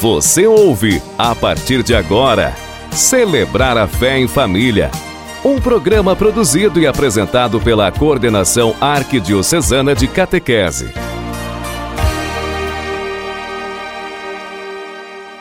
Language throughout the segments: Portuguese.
Você ouve, a partir de agora, Celebrar a Fé em Família. Um programa produzido e apresentado pela Coordenação Arquidiocesana de Catequese.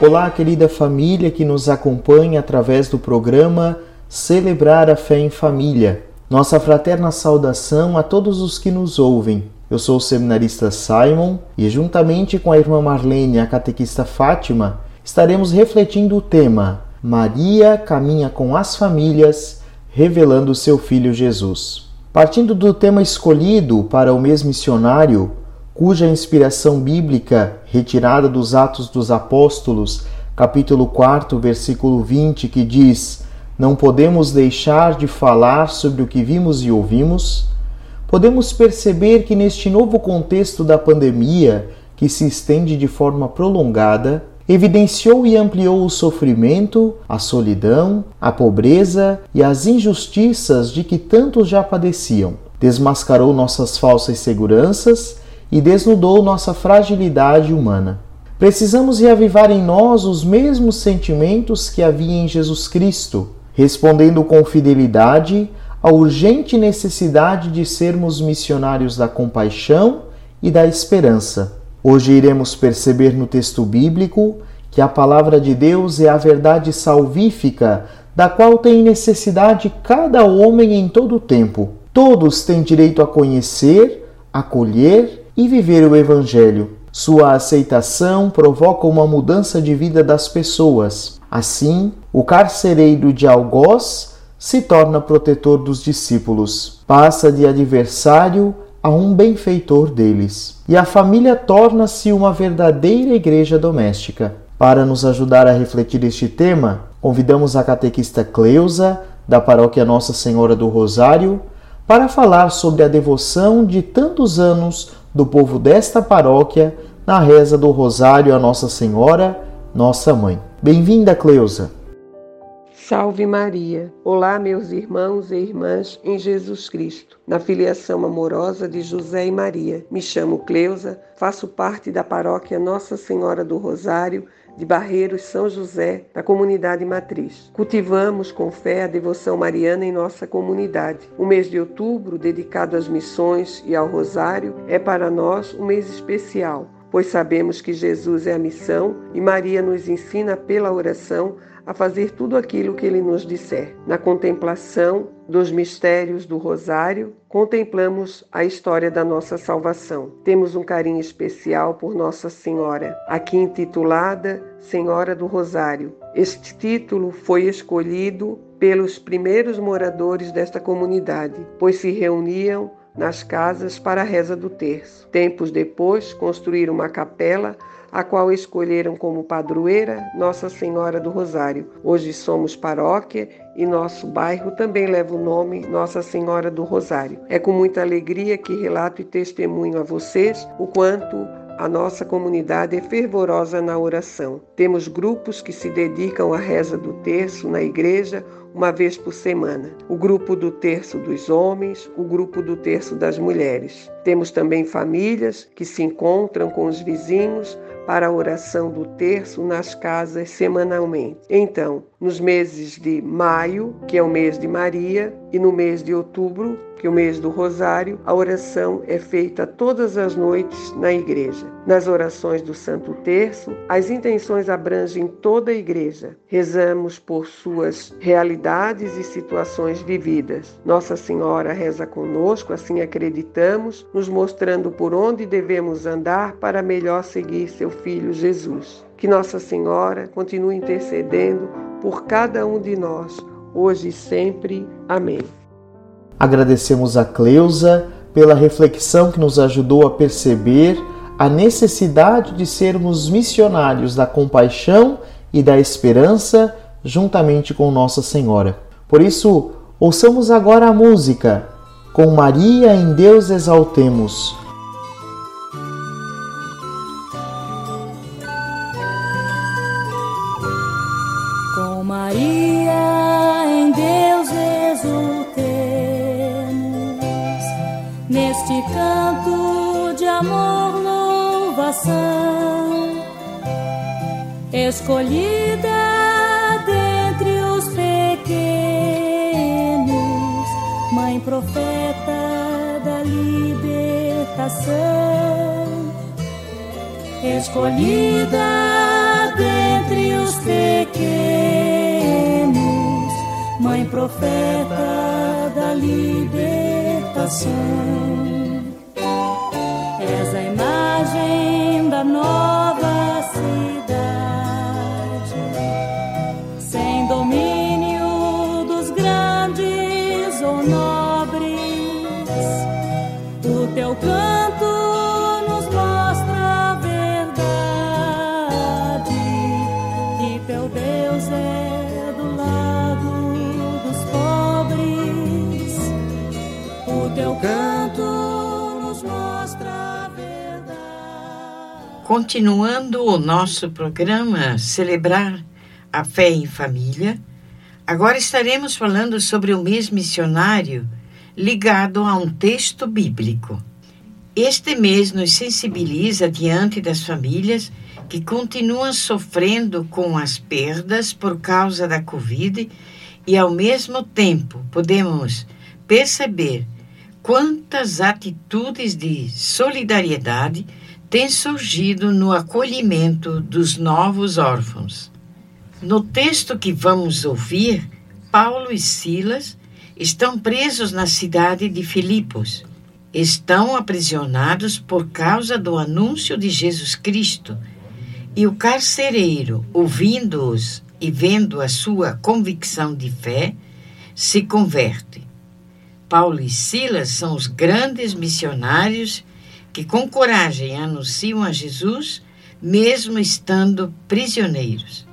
Olá, querida família que nos acompanha através do programa Celebrar a Fé em Família. Nossa fraterna saudação a todos os que nos ouvem. Eu sou o seminarista Simon e, juntamente com a irmã Marlene e a catequista Fátima, estaremos refletindo o tema Maria caminha com as famílias, revelando seu filho Jesus. Partindo do tema escolhido para o mês missionário, cuja inspiração bíblica, retirada dos Atos dos Apóstolos, capítulo 4, versículo 20, que diz: Não podemos deixar de falar sobre o que vimos e ouvimos podemos perceber que neste novo contexto da pandemia, que se estende de forma prolongada, evidenciou e ampliou o sofrimento, a solidão, a pobreza e as injustiças de que tantos já padeciam. Desmascarou nossas falsas seguranças e desnudou nossa fragilidade humana. Precisamos reavivar em nós os mesmos sentimentos que havia em Jesus Cristo, respondendo com fidelidade a urgente necessidade de sermos missionários da compaixão e da esperança. Hoje iremos perceber no texto bíblico que a palavra de Deus é a verdade salvífica da qual tem necessidade cada homem em todo o tempo. Todos têm direito a conhecer, acolher e viver o Evangelho. Sua aceitação provoca uma mudança de vida das pessoas. Assim, o carcereiro de algoz se torna protetor dos discípulos, passa de adversário a um benfeitor deles. E a família torna-se uma verdadeira igreja doméstica. Para nos ajudar a refletir este tema, convidamos a catequista Cleusa, da paróquia Nossa Senhora do Rosário, para falar sobre a devoção de tantos anos do povo desta paróquia na reza do Rosário a Nossa Senhora, nossa mãe. Bem-vinda, Cleusa! Salve Maria! Olá, meus irmãos e irmãs em Jesus Cristo. Na filiação amorosa de José e Maria. Me chamo Cleusa, faço parte da paróquia Nossa Senhora do Rosário de Barreiros São José, da comunidade matriz. Cultivamos com fé a devoção mariana em nossa comunidade. O mês de outubro, dedicado às missões e ao Rosário, é para nós um mês especial, pois sabemos que Jesus é a missão e Maria nos ensina pela oração a fazer tudo aquilo que ele nos disser. Na contemplação dos mistérios do Rosário, contemplamos a história da nossa salvação. Temos um carinho especial por Nossa Senhora, aqui intitulada Senhora do Rosário. Este título foi escolhido pelos primeiros moradores desta comunidade, pois se reuniam nas casas para a reza do terço. Tempos depois, construíram uma capela a qual escolheram como padroeira Nossa Senhora do Rosário. Hoje somos paróquia e nosso bairro também leva o nome Nossa Senhora do Rosário. É com muita alegria que relato e testemunho a vocês o quanto a nossa comunidade é fervorosa na oração. Temos grupos que se dedicam à reza do terço na igreja uma vez por semana. O grupo do terço dos homens, o grupo do terço das mulheres. Temos também famílias que se encontram com os vizinhos para a oração do terço nas casas semanalmente. Então, nos meses de maio, que é o mês de Maria, e no mês de outubro, que o mês do Rosário, a oração é feita todas as noites na igreja. Nas orações do Santo Terço, as intenções abrangem toda a igreja. Rezamos por suas realidades e situações vividas. Nossa Senhora reza conosco, assim acreditamos, nos mostrando por onde devemos andar para melhor seguir seu filho Jesus. Que Nossa Senhora continue intercedendo por cada um de nós, hoje e sempre. Amém. Agradecemos a Cleusa pela reflexão que nos ajudou a perceber a necessidade de sermos missionários da compaixão e da esperança juntamente com Nossa Senhora. Por isso, ouçamos agora a música Com Maria em Deus exaltemos canto de amor, louvação. escolhida dentre os pequenos, mãe profeta da libertação, escolhida dentre os pequenos, mãe profeta da libertação. Nobres. O teu canto nos mostra a verdade, que teu Deus é do lado dos pobres. O teu canto nos mostra a verdade. Continuando o nosso programa Celebrar a Fé em Família, agora estaremos falando sobre o mês missionário ligado a um texto bíblico. Este mês nos sensibiliza diante das famílias que continuam sofrendo com as perdas por causa da Covid e, ao mesmo tempo, podemos perceber quantas atitudes de solidariedade têm surgido no acolhimento dos novos órfãos. No texto que vamos ouvir, Paulo e Silas estão presos na cidade de Filipos. Estão aprisionados por causa do anúncio de Jesus Cristo. E o carcereiro, ouvindo-os e vendo a sua convicção de fé, se converte. Paulo e Silas são os grandes missionários que, com coragem, anunciam a Jesus, mesmo estando prisioneiros.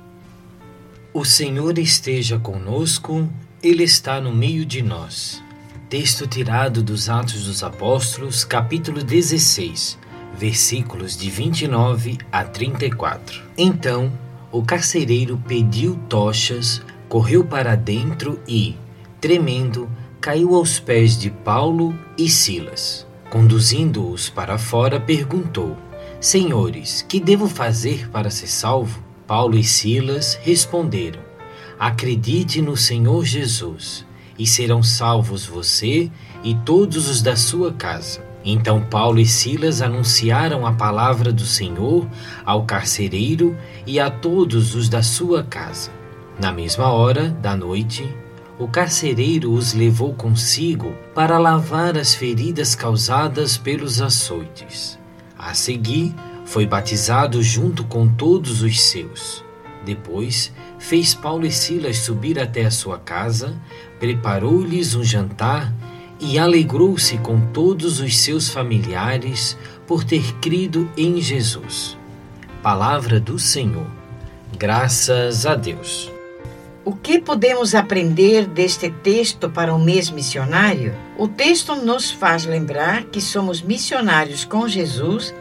O Senhor esteja conosco, Ele está no meio de nós. Texto tirado dos Atos dos Apóstolos, capítulo 16, versículos de 29 a 34. Então, o carcereiro pediu tochas, correu para dentro e, tremendo, caiu aos pés de Paulo e Silas. Conduzindo-os para fora, perguntou: Senhores, que devo fazer para ser salvo? Paulo e Silas responderam: Acredite no Senhor Jesus, e serão salvos você e todos os da sua casa. Então Paulo e Silas anunciaram a palavra do Senhor ao carcereiro e a todos os da sua casa. Na mesma hora da noite, o carcereiro os levou consigo para lavar as feridas causadas pelos açoites. A seguir, foi batizado junto com todos os seus. Depois, fez Paulo e Silas subir até a sua casa, preparou-lhes um jantar e alegrou-se com todos os seus familiares por ter crido em Jesus. Palavra do Senhor. Graças a Deus. O que podemos aprender deste texto para o mês missionário? O texto nos faz lembrar que somos missionários com Jesus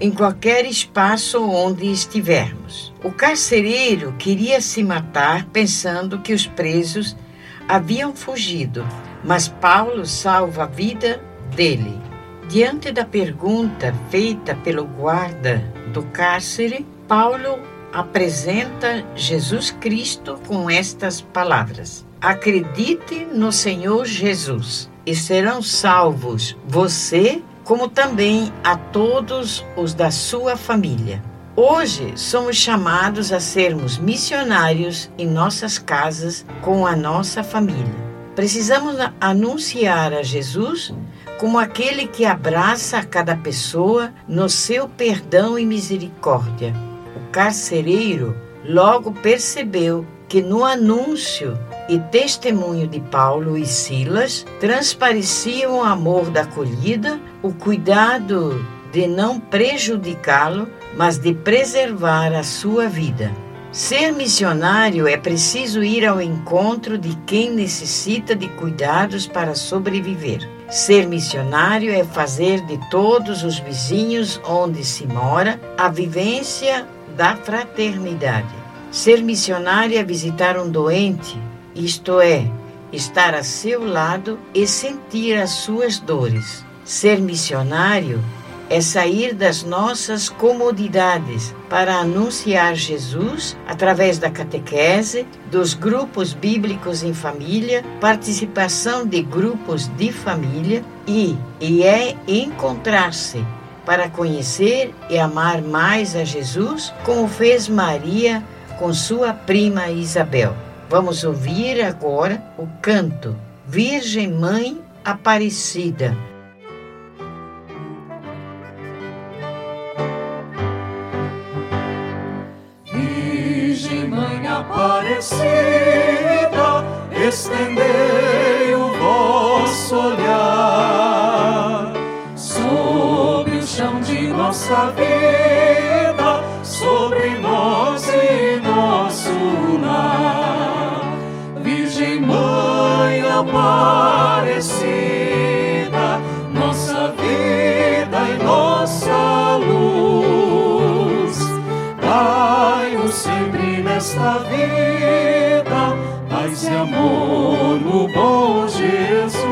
em qualquer espaço onde estivermos. O carcereiro queria se matar pensando que os presos haviam fugido, mas Paulo salva a vida dele. Diante da pergunta feita pelo guarda do cárcere, Paulo apresenta Jesus Cristo com estas palavras: Acredite no Senhor Jesus e serão salvos você, como também a todos os da sua família. Hoje somos chamados a sermos missionários em nossas casas com a nossa família. Precisamos anunciar a Jesus como aquele que abraça cada pessoa no seu perdão e misericórdia o carcereiro logo percebeu que no anúncio e testemunho de Paulo e Silas transparecia o amor da acolhida, o cuidado de não prejudicá-lo, mas de preservar a sua vida. Ser missionário é preciso ir ao encontro de quem necessita de cuidados para sobreviver. Ser missionário é fazer de todos os vizinhos onde se mora a vivência da fraternidade. Ser missionário é visitar um doente, isto é, estar a seu lado e sentir as suas dores. Ser missionário é sair das nossas comodidades para anunciar Jesus através da catequese, dos grupos bíblicos em família, participação de grupos de família e, e é encontrar-se para conhecer e amar mais a Jesus, como fez Maria com sua prima Isabel. Vamos ouvir agora o canto Virgem Mãe Aparecida. Virgem Mãe Aparecida, Aparecida, nossa vida e nossa luz. Dai-nos sempre nesta vida, paz e amor no bom Jesus.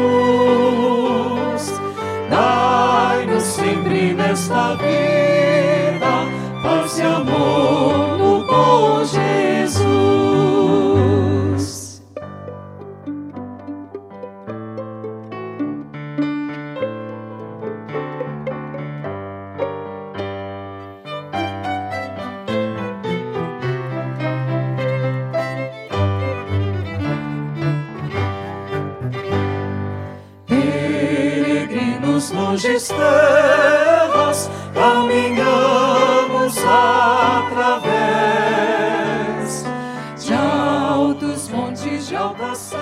Dai-nos sempre nesta vida, paz e amor através de altos montes de serras.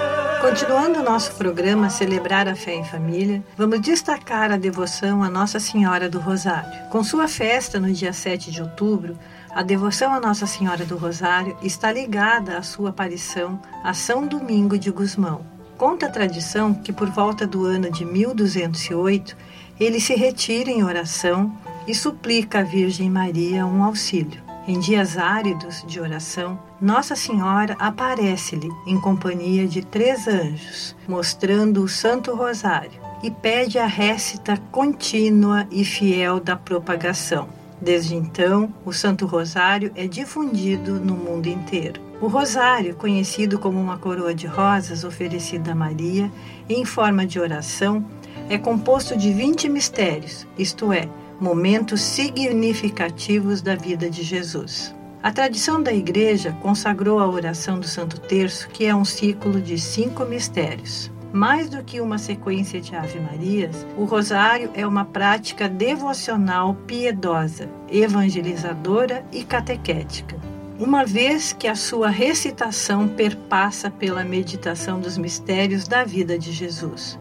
Continuando o nosso programa Celebrar a Fé em Família, vamos destacar a devoção a Nossa Senhora do Rosário. Com sua festa no dia 7 de outubro, a devoção a Nossa Senhora do Rosário está ligada à sua aparição a São Domingo de Gusmão. Conta a tradição que por volta do ano de 1208, ele se retira em oração e suplica à Virgem Maria um auxílio. Em dias áridos de oração, Nossa Senhora aparece-lhe em companhia de três anjos, mostrando o Santo Rosário, e pede a récita contínua e fiel da propagação. Desde então, o Santo Rosário é difundido no mundo inteiro. O rosário, conhecido como uma coroa de rosas oferecida a Maria em forma de oração, é composto de 20 mistérios, isto é, momentos significativos da vida de Jesus. A tradição da Igreja consagrou a oração do Santo Terço, que é um ciclo de cinco mistérios. Mais do que uma sequência de Ave-Marias, o rosário é uma prática devocional piedosa, evangelizadora e catequética. Uma vez que a sua recitação perpassa pela meditação dos mistérios da vida de Jesus.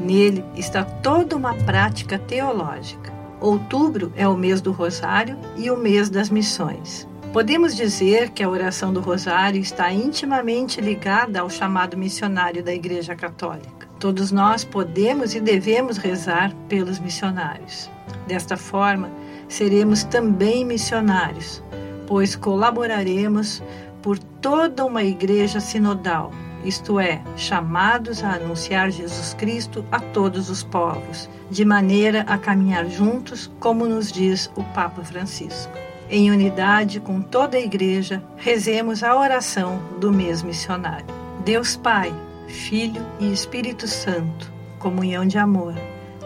Nele está toda uma prática teológica. Outubro é o mês do Rosário e o mês das missões. Podemos dizer que a oração do Rosário está intimamente ligada ao chamado missionário da Igreja Católica. Todos nós podemos e devemos rezar pelos missionários. Desta forma, seremos também missionários, pois colaboraremos por toda uma igreja sinodal, isto é, chamados a anunciar Jesus Cristo a todos os povos, de maneira a caminhar juntos, como nos diz o Papa Francisco. Em unidade com toda a igreja, rezemos a oração do mês missionário. Deus Pai, Filho e Espírito Santo, comunhão de amor,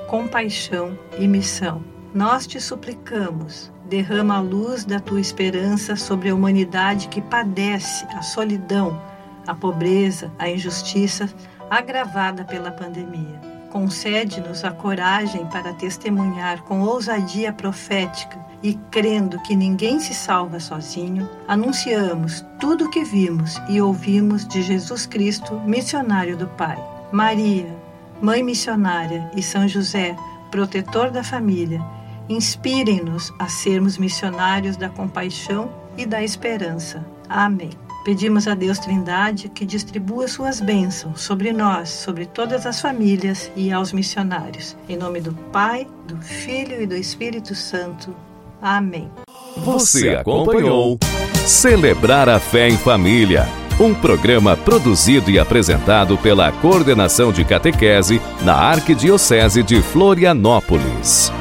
compaixão e missão. Nós te suplicamos, derrama a luz da tua esperança sobre a humanidade que padece a solidão, a pobreza, a injustiça agravada pela pandemia. Concede-nos a coragem para testemunhar com ousadia profética e crendo que ninguém se salva sozinho, anunciamos tudo o que vimos e ouvimos de Jesus Cristo, missionário do Pai. Maria, mãe missionária, e São José, protetor da família, inspirem-nos a sermos missionários da compaixão e da esperança. Amém. Pedimos a Deus Trindade que distribua suas bênçãos sobre nós, sobre todas as famílias e aos missionários. Em nome do Pai, do Filho e do Espírito Santo. Amém. Você acompanhou Celebrar a Fé em Família, um programa produzido e apresentado pela Coordenação de Catequese na Arquidiocese de Florianópolis.